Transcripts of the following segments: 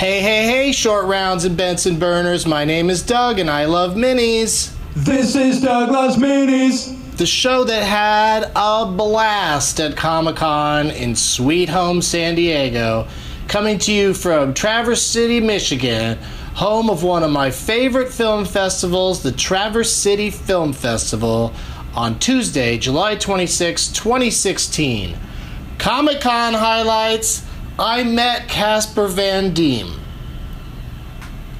Hey, hey, hey, short rounds and Benson burners. My name is Doug and I love minis. This is Doug Loves Movies. The show that had a blast at Comic Con in Sweet Home San Diego. Coming to you from Traverse City, Michigan, home of one of my favorite film festivals, the Traverse City Film Festival, on Tuesday, July 26, 2016. Comic Con highlights I met Casper Van Dien.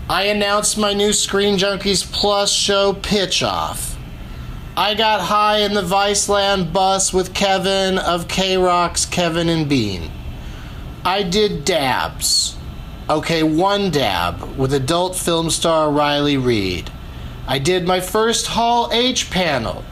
I announced my new Screen Junkies Plus show Pitch Off. I got high in the Viceland bus with Kevin of KROQ's Kevin and Bean. I did dabs. Okay, one dab with adult film star Riley Reid. I did my first Hall H panel.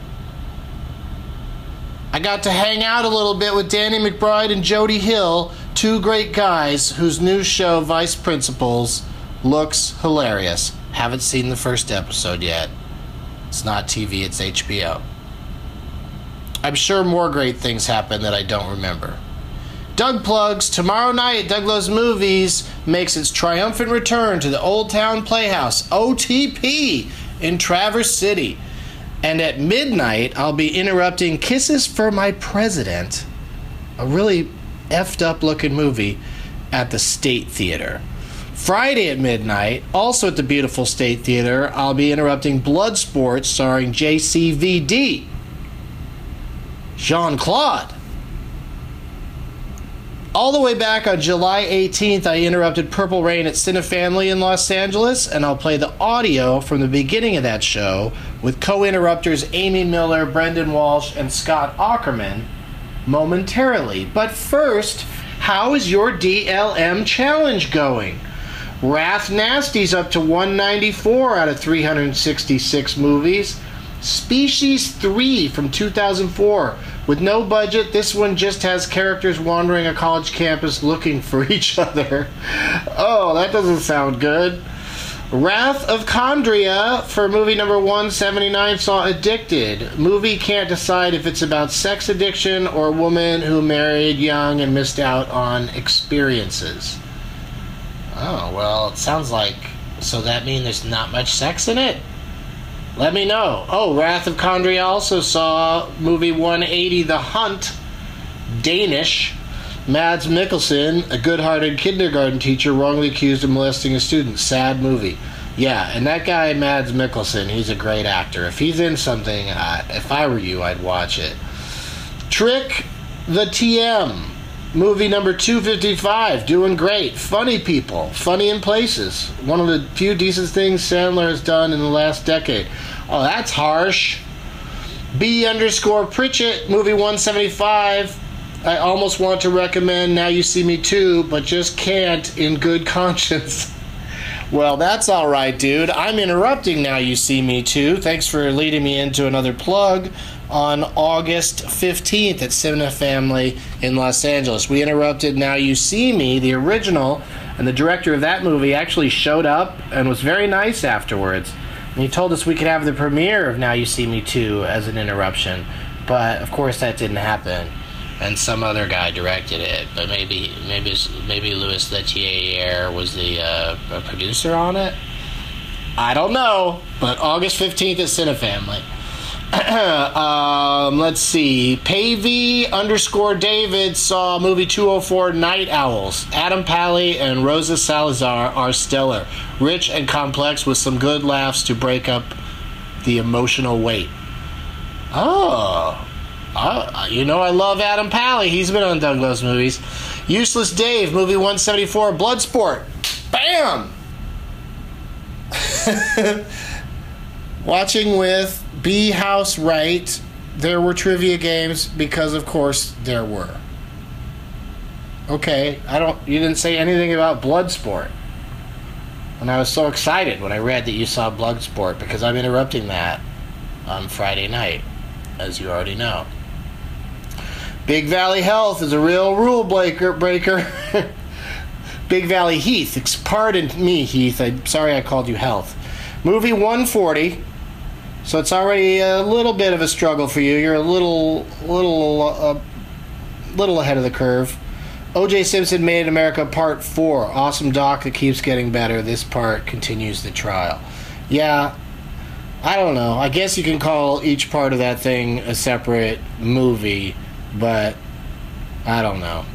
I got to hang out a little bit with Danny McBride and Jody Hill, two great guys whose new show, Vice Principals, looks hilarious. Haven't seen the first episode yet. It's not TV, it's HBO. I'm sure more great things happen that I don't remember. Doug Plugs, tomorrow night, Doug Loves Movies makes its triumphant return to the Old Town Playhouse, OTP, in Traverse City. And at midnight, I'll be interrupting Kisses for My President, a really effed up looking movie, at the State Theater. Friday at midnight, also at the beautiful State Theater, I'll be interrupting Bloodsport starring JCVD. Jean Claude. All the way back on July 18th, I interrupted Purple Rain at Cinefamily in Los Angeles, and I'll play the audio from the beginning of that show with co interrupters Amy Miller, Brendan Walsh, and Scott Aukerman momentarily. But first, how is your DLM challenge going? Wrath Nasty's up to 194 out of 366 movies. Species 3 from 2004. With no budget, this one just has characters wandering a college campus looking for each other. Oh, that doesn't sound good. Wrath of Chondria for movie number 179 saw Addicted. Movie can't decide if it's about sex addiction or woman who married young and missed out on experiences. Oh, well, it sounds like. So that means there's not much sex in it? Let me know. Oh, Wrath of Chondria also saw movie 180 The Hunt, Danish. Mads Mikkelsen, a good hearted kindergarten teacher, wrongly accused of molesting a student. Sad movie. Yeah, and that guy, Mads Mikkelsen, he's a great actor. If he's in something, uh, if I were you, I'd watch it. Trick the TM. Movie number 255, doing great. Funny people, funny in places. One of the few decent things Sandler has done in the last decade. Oh, that's harsh. B underscore Pritchett, movie 175. I almost want to recommend Now You See Me Too, but just can't in good conscience. Well, that's all right, dude. I'm interrupting Now You See Me Too. Thanks for leading me into another plug on August 15th at Cinema Family in Los Angeles. We interrupted Now You See Me, the original, and the director of that movie actually showed up and was very nice afterwards. And he told us we could have the premiere of Now You See Me Too as an interruption. But of course, that didn't happen. And some other guy directed it, but maybe maybe maybe Louis Leterrier was the uh, producer on it. I don't know, but August fifteenth at Cinefamily. um, let's see. Pavey underscore David saw movie 204 Night Owls. Adam Pally and Rosa Salazar are stellar. Rich and complex with some good laughs to break up the emotional weight. Oh. You know, I love Adam Pally. He's been on Doug Loves Movies. Useless Dave, movie 174, Bloodsport. Bam! Watching with B House Right, there were trivia games because, of course, there were. Okay, I don't. You didn't say anything about Bloodsport. And I was so excited when I read that you saw Bloodsport because I'm interrupting that on Friday night, as you already know. Big Valley Health is a real rule breaker. breaker. Big Valley Heath. Pardon me, Heath. I'm sorry I called you Health. Movie 140. So it's already a little bit of a struggle for you. You're a little, little, uh, little ahead of the curve. O.J. Simpson Made in America Part 4. Awesome doc that keeps getting better. This part continues the trial. Yeah, I don't know. I guess you can call each part of that thing a separate movie, but I don't know.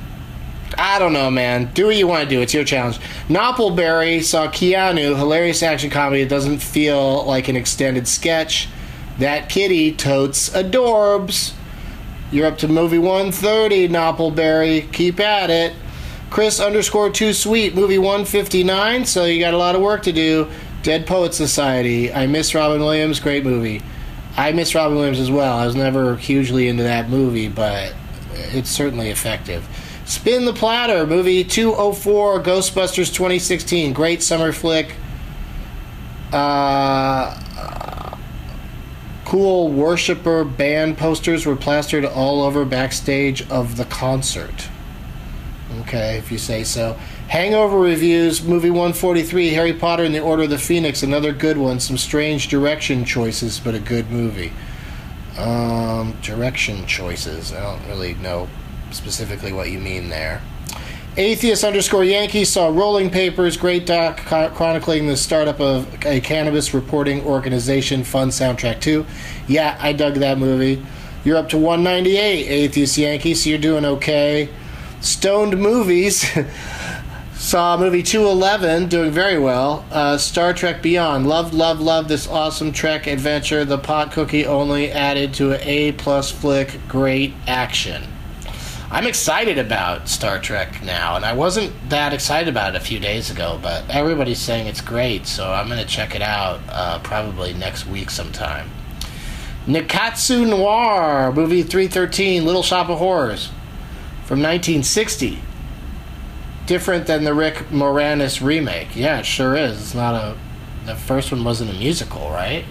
I don't know, man. Do what you want to do. It's your challenge. Noppleberry saw Keanu, hilarious action comedy. It doesn't feel like an extended sketch. That kitty totes adorbs. You're up to movie 130, Noppleberry. Keep at it. Chris underscore too sweet, movie 159. So you got a lot of work to do. Dead Poet Society. I miss Robin Williams. Great movie. I miss Robin Williams as well. I was never hugely into that movie, but it's certainly effective. Spin the Platter, movie 204, Ghostbusters 2016. Great summer flick. Uh, cool worshiper band posters were plastered all over backstage of the concert. Okay, if you say so. Hangover reviews, movie 143, Harry Potter and the Order of the Phoenix, another good one. Some strange direction choices, but a good movie. Um, direction choices. I don't really know specifically what you mean there. Atheist underscore Yankee saw Rolling Papers, great doc chronicling the startup of a cannabis reporting organization, fun soundtrack too. Yeah, I dug that movie. You're up to 198, Atheist Yankee, so you're doing okay. Stoned Movies saw movie 211, doing very well. Uh, Star Trek Beyond, loved, loved, loved this awesome Trek adventure. The pot cookie only added to an A plus flick, great action. I'm excited about Star Trek now, and I wasn't that excited about it a few days ago, but everybody's saying it's great, so I'm going to check it out uh, probably next week sometime. Nikatsu Noir, movie 313, Little Shop of Horrors, from 1960. Different than the Rick Moranis remake. Yeah, it sure is. It's not a. The first one wasn't a musical, right?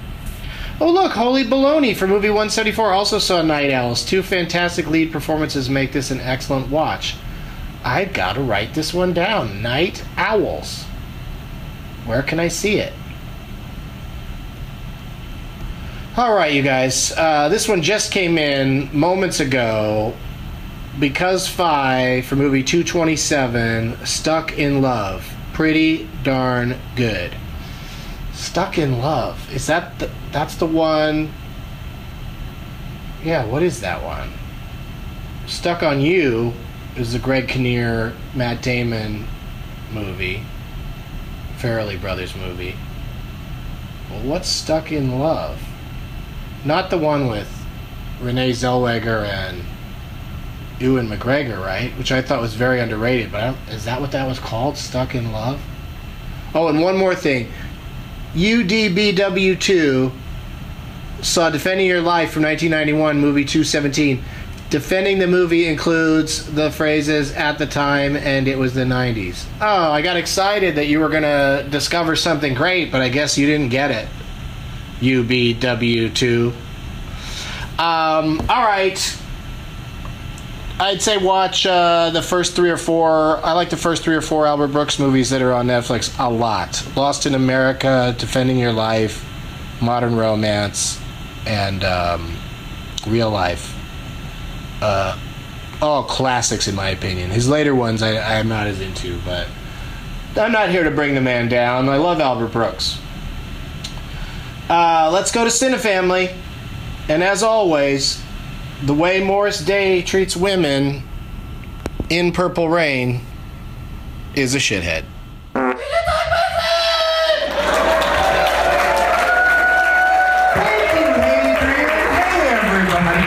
Oh, look, Holy Baloney for movie 174 also saw Night Owls. Two fantastic lead performances make this an excellent watch. I gotta write this one down. Night Owls. Where can I see it? All right, you guys. Uh, this one just came in moments ago. Because Fi for movie 227, Stuck in Love. Pretty darn good. Stuck in Love. Is that the, that's the one? Yeah, what is that one? Stuck on You is the Greg Kinnear, Matt Damon movie. Farrelly Brothers movie. Well, what's Stuck in Love? Not the one with Renee Zellweger and Ewan McGregor, right? Which I thought was very underrated, but is that what that was called? Stuck in Love? Oh, and one more thing. UDBW2 saw Defending Your Life from 1991, movie 217. Defending the movie includes the phrases at the time and it was the 90s. Oh, I got excited that you were going to discover something great, but I guess you didn't get it. UBW2. Um, all right. I'd say watch uh, the first three or four. I like the first three or four Albert Brooks movies that are on Netflix a lot. Lost in America, Defending Your Life, Modern Romance, and um, Real Life. Uh, all classics in my opinion. His later ones I, I'm not as into, but I'm not here to bring the man down. I love Albert Brooks. Uh, let's go to Cinefamily. And as always, the way Morris Day treats women in Purple Rain is a shithead. Thank you, Hadrian. Hey, everybody.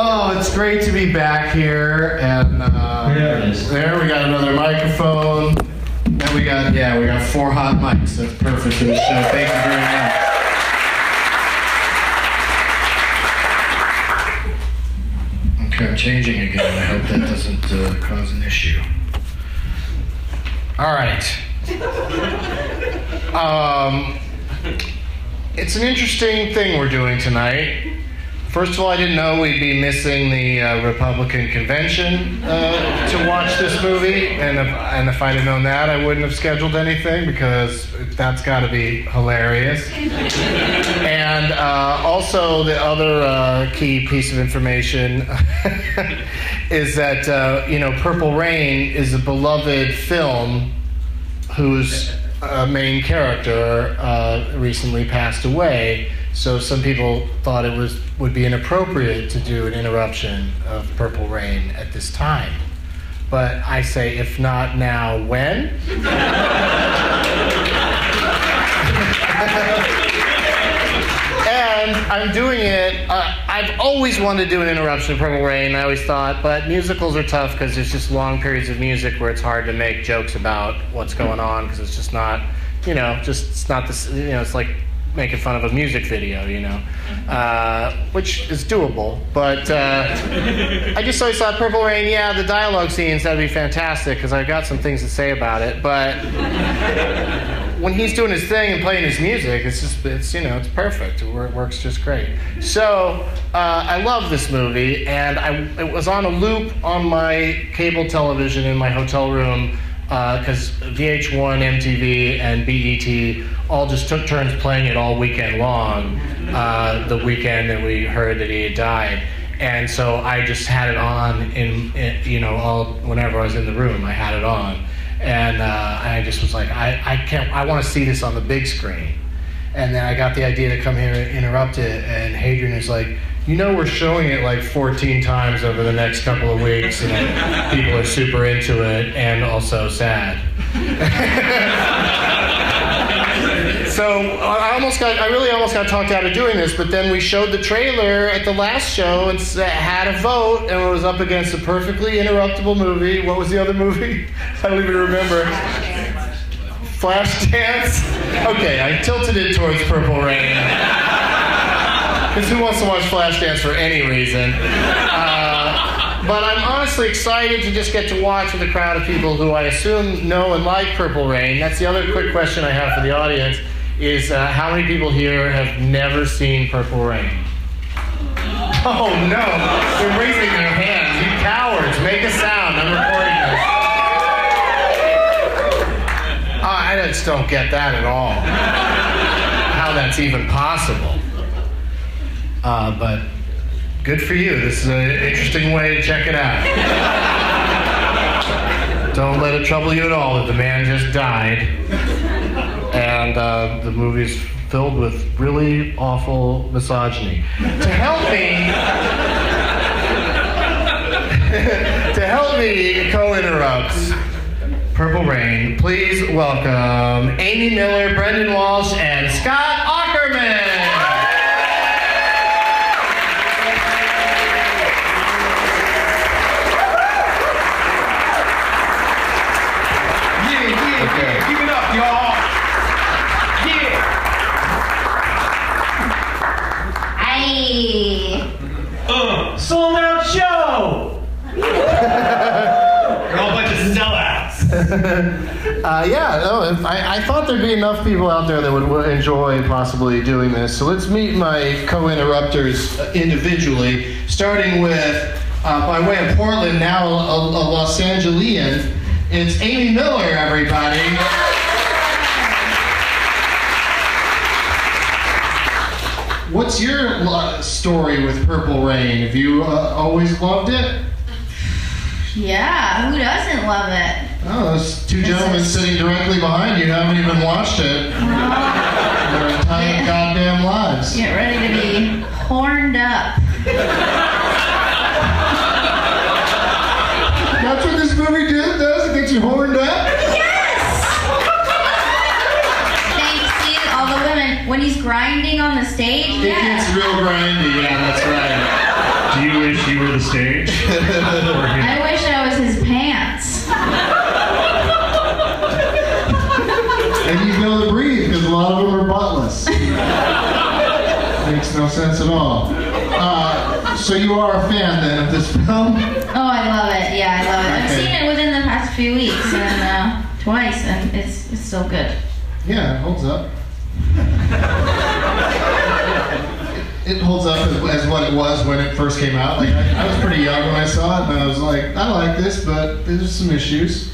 Oh, it's great to be back here, and uh, There it is. there we got another microphone, and we got yeah, we got four hot mics. That's perfect for the show. Thank you very much. Okay, I'm changing again. I hope that doesn't uh, cause an issue. All right. Um, it's an interesting thing we're doing tonight. First of all, I didn't know we'd be missing the uh, Republican convention uh, to watch this movie, and if, and if I'd have known that, I wouldn't have scheduled anything because that's got to be hilarious. And uh, also, the other uh, key piece of information is that uh, you know Purple Rain is a beloved film whose uh, main character recently passed away. So some people thought it was would be inappropriate to do an interruption of Purple Rain at this time. But I say, if not now, when? and I'm doing it. Uh, I've always wanted to do an interruption of Purple Rain. I always thought, but musicals are tough because there's just long periods of music where it's hard to make jokes about what's going on because it's just not, you know, just it's not this. You know, it's like making fun of a music video, you know, uh, which is doable. But uh, I just always thought Purple Rain, yeah, the dialogue scenes that'd be fantastic because I've got some things to say about it. But when he's doing his thing and playing his music, it's just it's you know it's perfect. It works just great. So uh, I love this movie, and I it was on a loop on my cable television in my hotel room because VH1, MTV, and BET all just took turns playing it all weekend long. Uh, the weekend that we heard that he had died. And so I just had it on in, in you know all whenever I was in the room I had it on and uh, I just was like, I, I can't, I want to see this on the big screen. And then I got the idea to come here and interrupt it, and Hadrian is like, you know, we're showing it like 14 times over the next couple of weeks, and people are super into it and also sad. so I almost got, I really almost got talked out of doing this, but then we showed the trailer at the last show and had a vote, and it was up against a perfectly interruptible movie. What was the other movie? I don't even remember. Flashdance. Okay, I tilted it towards Purple Rain. Because who wants to watch Flashdance for any reason? Uh, but I'm honestly excited to just get to watch with a crowd of people who I assume know and like Purple Rain. That's the other quick question I have for the audience: is uh, how many people here have never seen Purple Rain? Oh no! They're raising their hands. You cowards! Make a sound. I'm recording this. Uh, I just don't get that at all. How that's even possible. Uh, but good for you. This is an interesting way to check it out. Don't let it trouble you at all that the man just died. And uh, the movie's filled with really awful misogyny. To help me, to help me co-interrupt Purple Rain, please welcome Amy Miller, Brendan Walsh, and Scott Uh, yeah, no, I, I thought there'd be enough people out there that would, would enjoy possibly doing this. So let's meet my co-interrupters uh, individually, starting with, uh, by way of Portland, now a, a Los Angelian. It's Amy Miller, everybody. What's your lo- story with Purple Rain? Have you uh, always loved it? Yeah, who doesn't love it? Oh, those two gentlemen sitting directly behind you haven't even watched it their entire goddamn lives. Get ready to be horned up. That's what this movie did, does? It gets you horned up? Yes! Thanks, all the women. When he's grinding on the stage, It gets real grindy, yeah, that's right. Do you wish you were the stage? I wish I And you be able to breathe because a lot of them are buttless. Makes no sense at all. Uh, so you are a fan then of this film? Oh, I love it. Yeah, I love it. I've Okay. seen it within the past few weeks and uh, twice, and it's it's still good. Yeah, it holds up. it holds up as, as what it was when it first came out. Like I, I was pretty young when I saw it, and I was like, I like this, but there's some issues.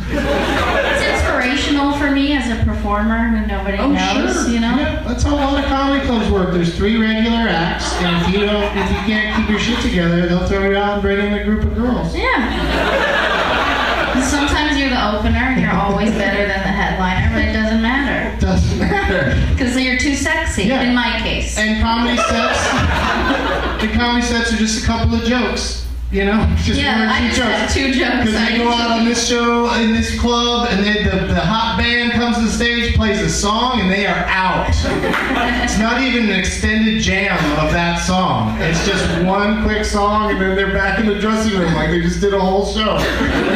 For me as a performer who nobody oh, knows, you know? Oh, Yeah, that's how a lot of comedy clubs work. There's three regular acts, and if you don't, if you can't keep your shit together, they'll throw you out and bring in a group of girls. Yeah. Sometimes you're the opener and you're always better than the headliner, but it doesn't matter. Doesn't matter. Because you're too sexy, Yeah. in my case. And comedy sets, the comedy sets are just a couple of jokes. You know, just Yeah, one or I two just jokes. two jokes Because they go out on this show in this club, and then the, the hot band comes to the stage, plays a song, and they are out. it's not even an extended jam of that song. It's just one quick song, and then they're back in the dressing room like they just did a whole show.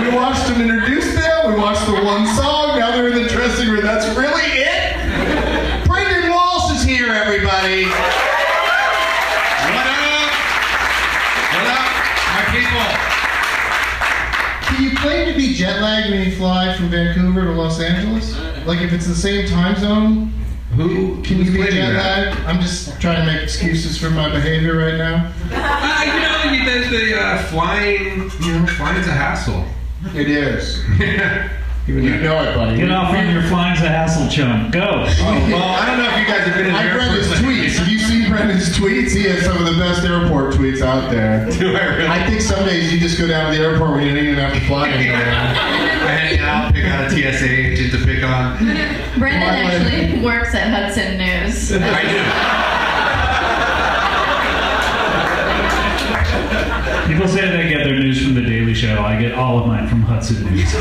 We watched them introduce them. We watched the one song. Now they're in the dressing room. That's really it. Brendan Walsh is here, everybody. What up? What up, my people? Do you claim to be jet lagged when you fly from Vancouver to Los Angeles? Like if it's the same time zone, Who can you who's be claiming jet that? lagged? I'm just trying to make excuses for my behavior right now. Uh, you know, you- the, the uh, flying, you know, flying's a hassle. It is. Even You know it, buddy. Get off on your flying's a hassle, chum. Go. Oh, well, I don't know if you guys have been in the I read airport. his tweets. Have you seen Brendan's tweets? He has some of the best airport tweets out there. Do I really? I think some days you just go down to the airport when you don't even have to fly anywhere. I hang out, pick out a TSA agent to pick on. Brendan Why would- actually works at Hudson News. I do. People say they get their news from The Daily Show. I get all of mine from Hudson News.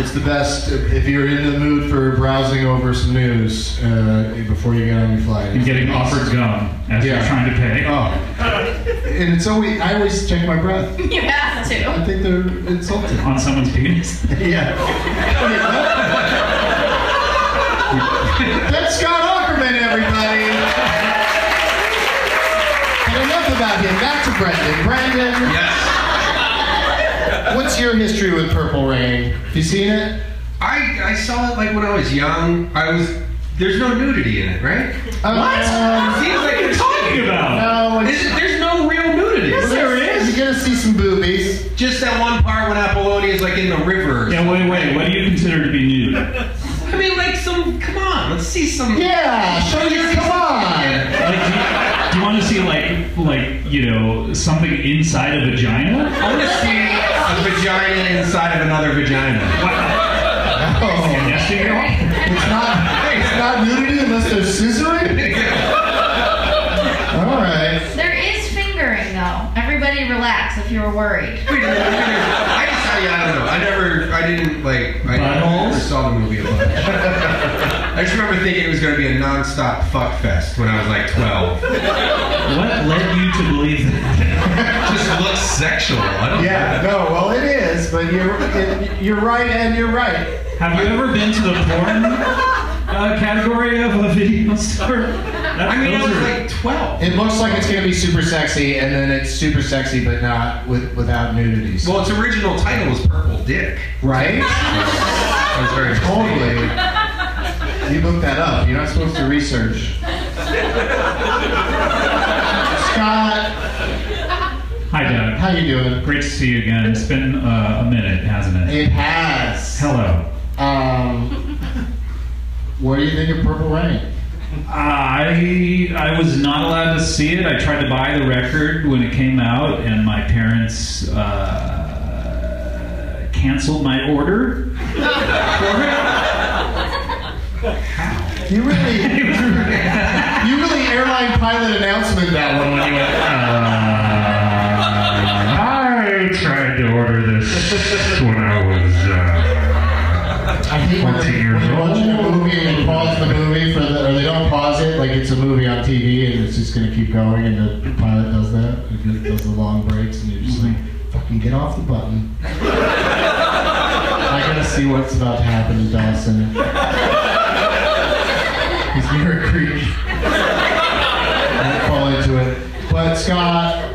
It's the best if you're in the mood for browsing over some news uh, before you get on your flight. And getting offered gum as Yeah. you're trying to pay. Oh. And it's always, I always check my breath. You have to. I think they're insulting. On someone's penis. Yeah. That's Scott Aukerman, everybody. And enough about him. Back to Brendan. Brendan. Yes. What's your history with Purple Rain? Have you seen it? I, I saw it like when I was young. I was. There's no nudity in it, right? Uh, what? Uh, Seems like it's Talking about. No, Is it- there's no real nudity. Yes, there is. You're gonna see some boobies. Just that one part when Apollonia is like in the river. or Yeah, wait, wait. What do you consider to be nude? I mean, like some. Come on, let's see some. Yeah, show you. Come on. Like, do you, do you want to see like, like you know, something inside a vagina? I want to see a vagina inside of another vagina. Oh, Nesting girl? it's not. It's not nudity unless there's scissoring. All right. There is fingering though. Everybody relax if you were worried. Wait, I just, I, I don't know. I never, I didn't like, I never saw the movie a bunch. I just remember thinking it was going to be a non-stop fuck fest when I was like 12. What led you to believe that? just looks sexual. I don't Yeah. No. Well, it is, but you're it, you're right, and you're right. Have you ever been to the porn uh, category of a video store? That's, I mean, I those was are- like 12. It looks like it's gonna be super sexy, and then it's super sexy, but not with without nudity. So- Well, its original title was Purple Dick. right? that was very Totally. You looked that up. You're not supposed to research. Scott, Hi, Doug. how you doing? Great to see you again. It's been uh, a minute, hasn't it? It has. Hello. Um, what do you think of Purple Rain? I I was not allowed to see it. I tried to buy the record when it came out, and my parents uh, canceled my order for it. You really, you really airline pilot announcement that one when you went. Uh, I tried to order this when I was. Uh, I hate when 14 they, years when old. watching a movie and they pause the movie for the, or they don't pause it like it's a movie on TV and it's just gonna keep going and the pilot does that. It does the long breaks and you're just like, fucking get off the button. I gotta see what's about to happen to Dawson. He's near a creek. Don't fall into it. But Scott,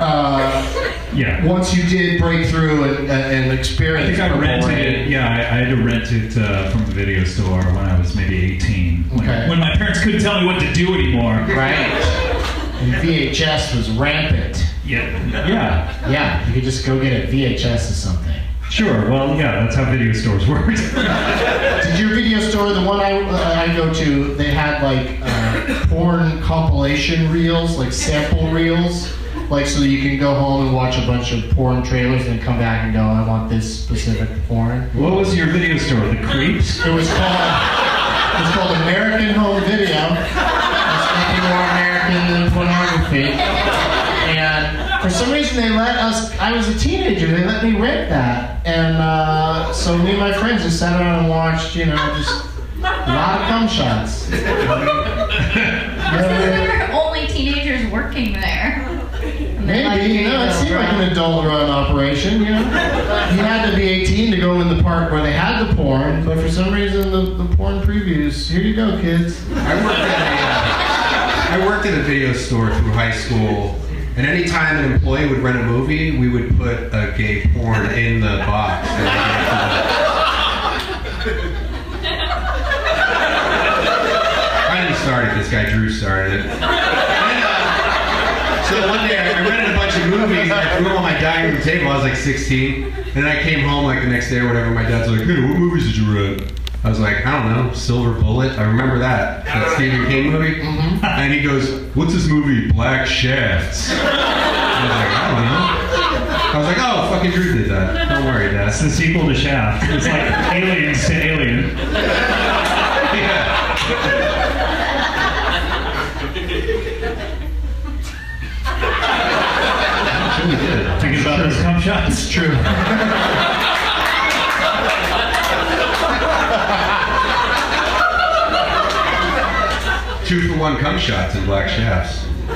uh, Yeah. Once you did break through and, and I experience think I rented it. Yeah, I, I had to rent it uh, from the video store when I was maybe 18. When, Okay. when my parents couldn't tell me what to do anymore. Right. And VHS was rampant. Yeah. Yeah. Yeah, you could just go get a VHS of something. Sure. Well, yeah, that's how video stores worked. Did your video store, the one I, uh, I go to, they had like uh, porn compilation reels, like sample reels? Like so that you can go home and watch a bunch of porn trailers and come back and go, I want this specific porn. what was your video store? The Creeps? It was called it was called American Home Video. It's nothing more American than pornography. And for some reason they let us I was a teenager, they let me rent that. And uh, so me and my friends just sat around and watched, you know, just a lot of cum shots. There were only teenagers working there. And they liked Maybe, you know, it video, seemed like an adult run operation, you know? You had to be 18 to go in the park where they had the porn, but for some reason the, the porn previews, here you go, kids. I worked at a, uh, I worked at a video store through high school, and anytime an employee would rent a movie, we would put a gay porn in the box. I didn't start it. This guy Drew started it. And, uh, so one day I rented a bunch of movies. and I threw them on my dining room table. I was like 16, and then I came home like the next day or whatever. My dad's like, "Hey, what movies did you rent?" I was like, I don't know, Silver Bullet. I remember that. That Stephen King movie. Mm-hmm. And he goes, What's this movie, Black Shafts? I was like, I don't know. I was like, Oh, fucking Drew did that. Don't worry, Dad. It's the sequel to Shaft. It's like Aliens to Alien. He did. Thinking about those cum shots. True. Two for one cum shots and Black Shafts.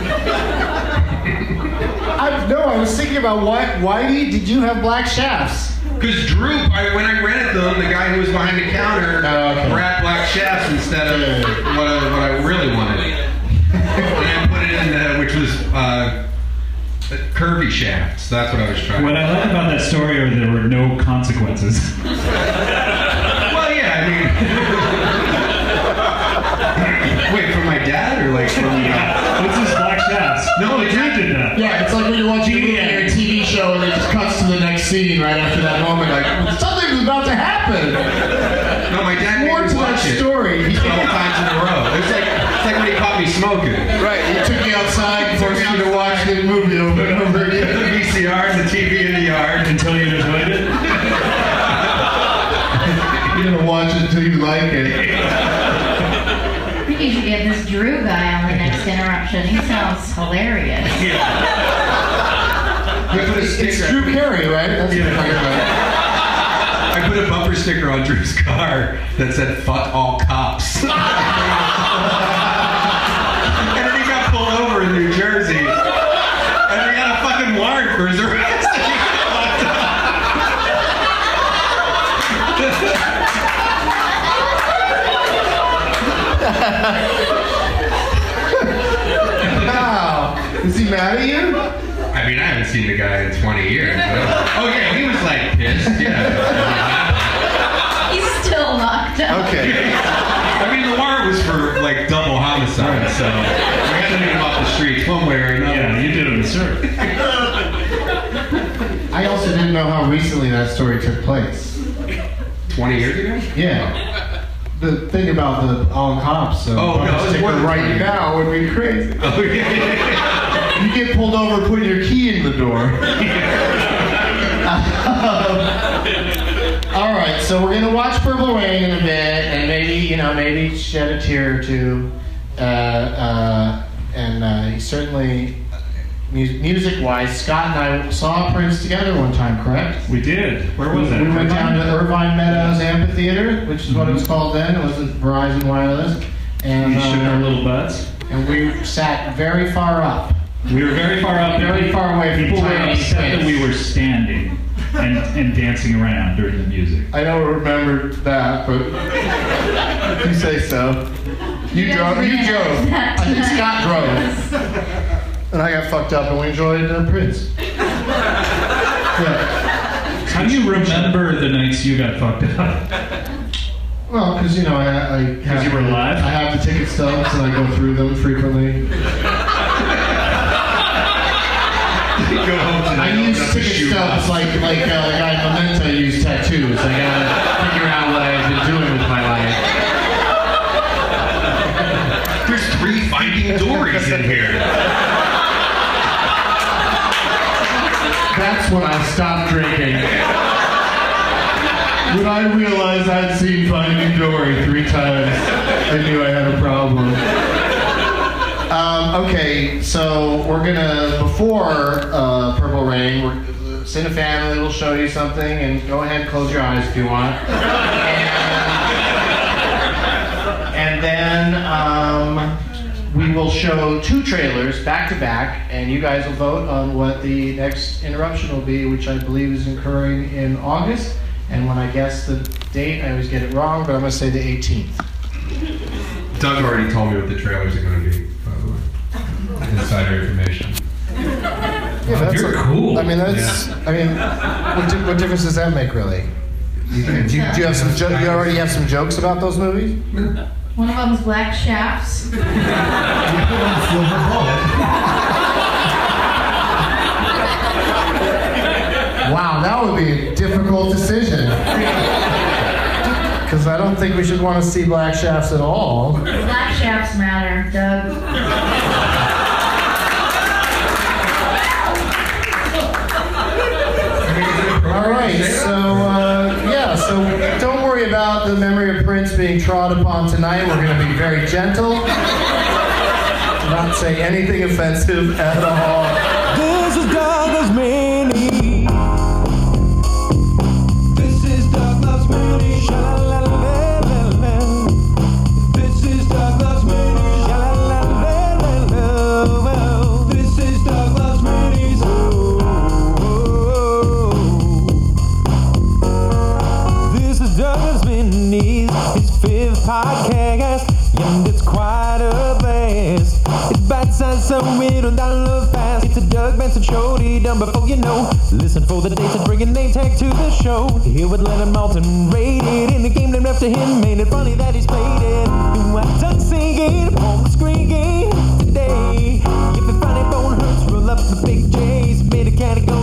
I, no, I was thinking about why. Why did did you have black shafts? Because Drew, I, when I rented them, the guy who was behind the counter Oh, okay. grabbed Black Shafts instead of what I, what I really wanted. and I put it in, the, which was uh, curvy shafts. That's what I was trying. What I like about that story are there were no consequences. Well, yeah, I mean. Like from the. What's this Black Shafts? No, Drew it's- did that. Yeah, it's like when you're watching a movie Yeah. or a TV show and it just cuts to the next scene right after that moment. Like something's about to happen. No, my dad made More me to that watch it story. 12 times in a row. It's like, it's like when he caught me smoking. Right, he took me outside, forced you to watch the movie over and over again. The. VCR and the TV in the yard. Until you enjoyed it. You're gonna watch it until you like it. I think you should get this Drew guy on the next interruption. He sounds hilarious. I put a It's. Drew Carey, right? That's what you're talking about. I put a bumper sticker on Drew's car that said "fuck all cops." Wow. Is he mad at you? I mean, I haven't seen the guy in 20 years. but- Oh yeah, he was like pissed. Yeah. He's still knocked up. Okay. I mean, the warrant was for like double homicide, so we had to get him off the streets one way or another. Yeah, you did it, sir. I also didn't know how recently that story took place. 20 years ago? Yeah. The thing about the all cops, so Oh, no, sticker right 20 now would be crazy. Oh yeah. You get pulled over putting your key in the door. All right, so we're gonna watch Purple Rain in a bit, and maybe you know, maybe shed a tear or two. Uh, uh, and uh, certainly, mu- music-wise, Scott and I saw Prince together one time, correct? We did. Where was that? We went down to Irvine Meadows Amphitheater, which is what it was called then. It wasn't Verizon Wireless, and You shook our uh, little butts. and we sat very far up. We were very far up. Very far away from People were tiny upset that we were standing and, and dancing around during the music. I don't remember that, but if you say so. You You drove. You guys drove. I think. Scott drove, and I got fucked up, and we enjoyed uh, Prince. Yeah. How do you remember the nights you got fucked up? Well, because you know I, I have you were the- live? I have the ticket stubs and I go through them frequently. Go home I tonight. use open up a ticket stubs like like uh, like I memento use tattoos. I gotta figure out what I've been doing with my life. There's three Finding Dories in here. That's when I stopped drinking. When I realized I'd seen Finding Dory three times, I knew I had a problem. Um, okay, so we're gonna before uh, Purple Rain, we're, Cine Family will show you something, and go ahead, close your eyes if you want. And, and then um, will show two trailers back to back, and you guys will vote on what the next interruption will be, which I believe is occurring in August. And when I guess the date, I always get it wrong, but I'm gonna say the 18th. Doug already told me what the trailers are going to be, by the way. Insider information. Yeah, that's You're cool. I mean, that's. I mean, what, di- what difference does that make, really? You, do, you, do you have some? Jo- you already have some jokes about those movies? One of them's Black Shafts. Wow, that would be a difficult decision. Because I don't think we should want to see black shafts at all. Black Shafts matter, Doug. All right, so uh, yeah, so don't worry about the memory of Prince being trod upon tonight. We're going to be very gentle, Do not say anything offensive at all. So it'll download fast. It's a Doug Benson show, he done before you know. Listen for the dates and bring a name tag to the show. Here with Leonard Maltin, rated in the game named after him. Made it funny that he's played it. Want Doug singing screen game today. If it bone hurts, roll up the big J's. Made a category